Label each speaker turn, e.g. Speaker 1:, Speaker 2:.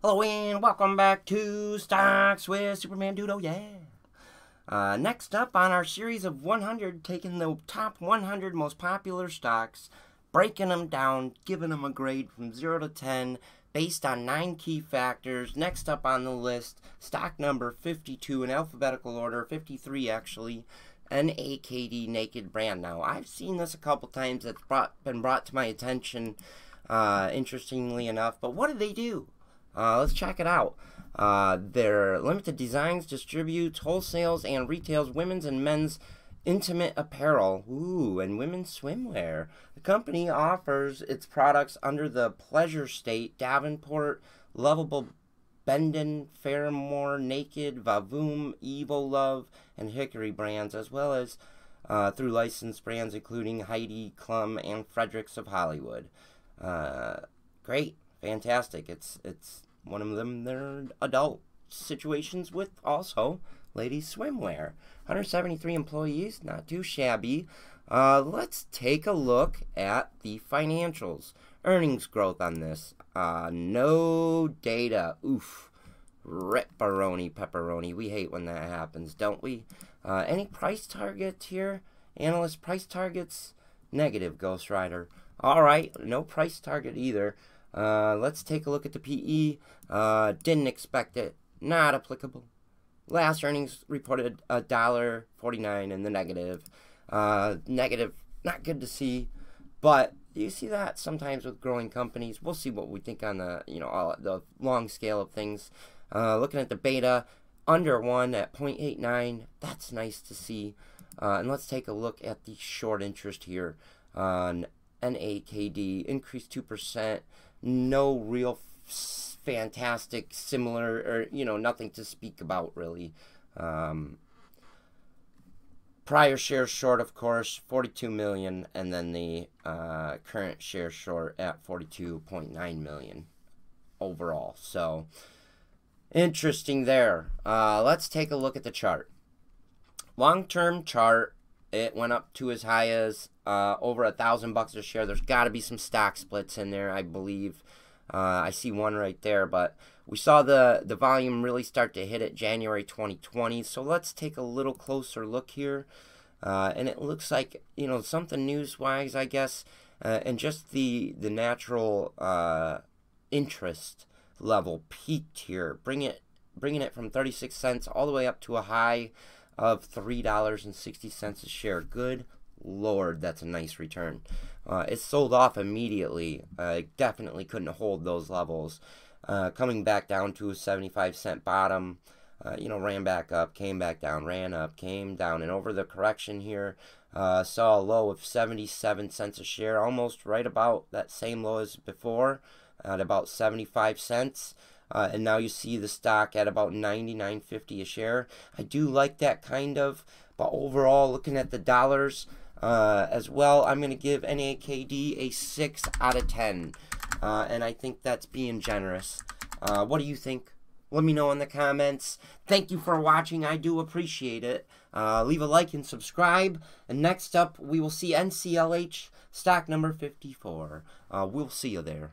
Speaker 1: Hello and welcome back to Stocks with Superman Dudo, yeah. Uh, next up on our series of 100, taking the top 100 most popular stocks, breaking them down, giving them a grade from 0 to 10 based on 9 key factors. Next up on the list, stock number 52 in alphabetical order, 53 actually, NAKD Naked Brand. Now, I've seen this a couple times, it's brought, been brought to my attention, uh, interestingly enough, but what do they do? Uh, let's check it out. Uh, their limited designs distributes, wholesales, and retails women's and men's intimate apparel, ooh, and women's swimwear. The company offers its products under the Pleasure State, Davenport, Lovable Bendon, Fayreform, Naked, Vavoom, Evollove, and Hickory brands, as well as uh, through licensed brands including Heidi Klum and Frederick's of Hollywood. Uh, great, fantastic. It's it's one of them their adult situations with also ladies swimwear. 173 employees not too shabby. Uh, let's take a look at the financials. Earnings growth on this. Uh, no data. Oof. Ripperoni pepperoni. We hate when that happens don't we? Uh, any price targets here? Analyst price targets? Negative ghost rider. All right no price target either uh, let's take a look at the PE. Uh, didn't expect it. Not applicable. Last earnings reported a dollar forty-nine in the negative. Uh, negative, not good to see. But you see that sometimes with growing companies. We'll see what we think on the you know all, the long scale of things. Uh, looking at the beta, under one at 0.89. That's nice to see. Uh, and let's take a look at the short interest here on NAKD. Increased two percent no real fantastic similar or you know nothing to speak about really. Um, prior shares short of course 42 million and then the uh, current share short at 42.9 million overall. So interesting there. Uh, let's take a look at the chart. Long-term chart it went up to as high as uh, over a thousand bucks a share. There's got to be some stock splits in there, I believe. Uh, I see one right there, but we saw the the volume really start to hit it January 2020. So let's take a little closer look here, uh, and it looks like you know something news wise, I guess, uh, and just the the natural uh, interest level peaked here, bring it bringing it from 36 cents all the way up to a high of $3.60 a share. Good lord, that's a nice return. Uh, it sold off immediately. I definitely couldn't hold those levels. Uh, coming back down to a 75 cent bottom, uh, you know, ran back up, came back down, ran up, came down, and over the correction here, uh, saw a low of 77 cents a share, almost right about that same low as before, at about 75 cents. Uh, and now you see the stock at about 99.50 a share. I do like that kind of, but overall, looking at the dollars uh, as well, I'm going to give NAKD a 6 out of 10. Uh, and I think that's being generous. Uh, what do you think? Let me know in the comments. Thank you for watching. I do appreciate it. Uh, leave a like and subscribe. And next up, we will see NCLH stock number 54. Uh, we'll see you there.